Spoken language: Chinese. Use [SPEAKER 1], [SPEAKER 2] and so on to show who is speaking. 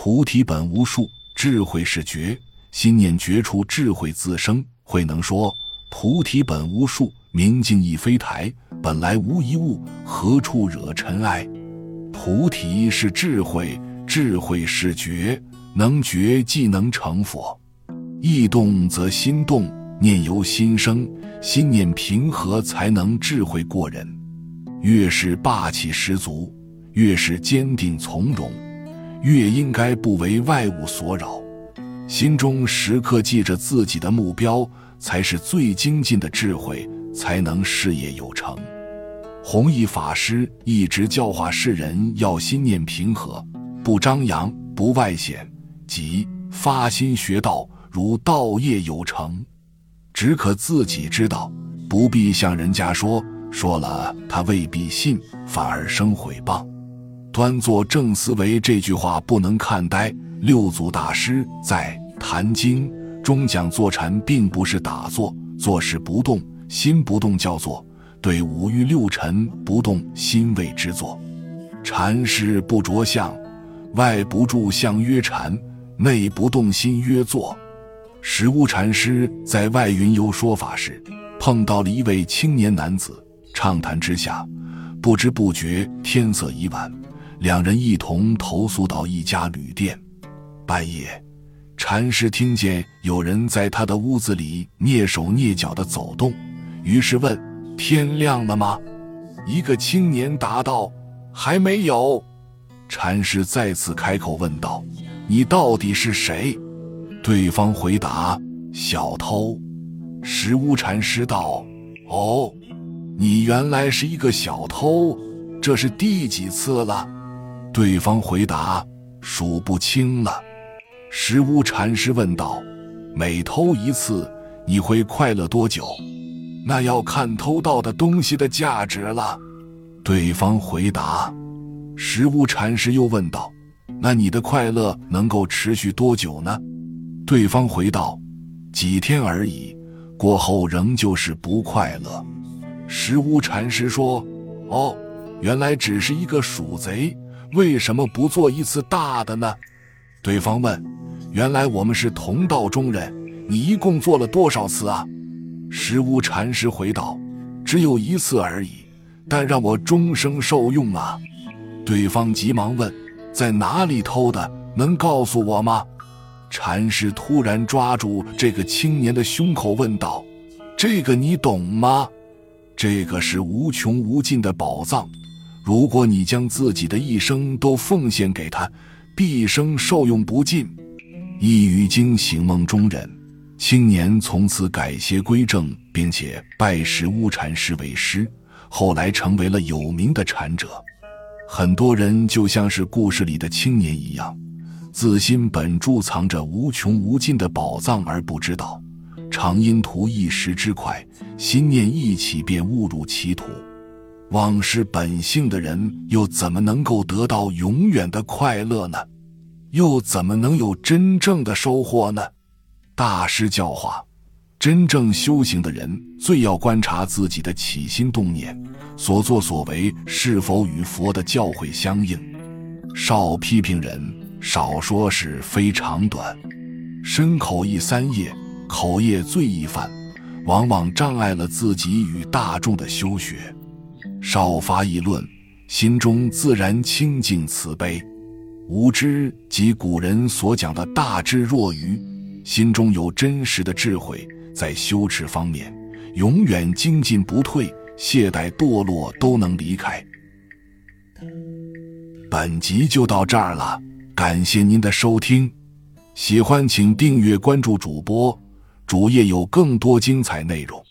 [SPEAKER 1] 菩提本无树，智慧是觉。心念觉处，智慧自生。慧能说：菩提本无树，明镜亦非台，本来无一物，何处惹尘埃？菩提是智慧，智慧是觉，能觉即能成佛。意动则心动，念由心生，心念平和，才能智慧过人。越是霸气十足，越是坚定从容，越应该不为外物所扰，心中时刻记着自己的目标，才是最精进的智慧，才能事业有成。弘一法师一直教化世人要心念平和，不张扬，不外显，即发心学道，如道业有成，只可自己知道，不必向人家说。说了，他未必信，反而生毁谤。端坐正思维这句话不能看呆。六祖大师在《坛经》中讲，坐禅并不是打坐，坐是不动，心不动叫坐；对五欲六尘不动心谓之坐。禅是不着相，外不住相曰禅，内不动心曰坐。实无禅师在外云游说法时，碰到了一位青年男子。畅谈之下，不知不觉天色已晚，两人一同投宿到一家旅店。半夜，禅师听见有人在他的屋子里蹑手蹑脚的走动，于是问：“天亮了吗？”一个青年答道：“还没有。”禅师再次开口问道：“你到底是谁？”对方回答：“小偷。”石屋禅师道：“哦。”你原来是一个小偷，这是第几次了？对方回答：“数不清了。”石屋禅师问道：“每偷一次，你会快乐多久？”那要看偷到的东西的价值了。对方回答。石屋禅师又问道：“那你的快乐能够持续多久呢？”对方回道：“几天而已，过后仍旧是不快乐。”石屋禅师说：“哦，原来只是一个鼠贼，为什么不做一次大的呢？”对方问：“原来我们是同道中人，你一共做了多少次啊？”石屋禅师回道：“只有一次而已，但让我终生受用啊！”对方急忙问：“在哪里偷的？能告诉我吗？”禅师突然抓住这个青年的胸口问道：“这个你懂吗？”这个是无穷无尽的宝藏，如果你将自己的一生都奉献给他，毕生受用不尽。一语惊醒梦中人，青年从此改邪归正，并且拜石屋禅师为师，后来成为了有名的禅者。很多人就像是故事里的青年一样，自心本贮藏着无穷无尽的宝藏而不知道。常因图一时之快，心念一起便误入歧途。忘失本性的人，又怎么能够得到永远的快乐呢？又怎么能有真正的收获呢？大师教化：真正修行的人，最要观察自己的起心动念，所作所为是否与佛的教诲相应。少批评人，少说是非长短，身口意三业。口业最易犯，往往障碍了自己与大众的修学。少发议论，心中自然清净慈悲。无知即古人所讲的大智若愚，心中有真实的智慧，在修持方面永远精进不退，懈怠堕落都能离开。本集就到这儿了，感谢您的收听，喜欢请订阅关注主播。主页有更多精彩内容。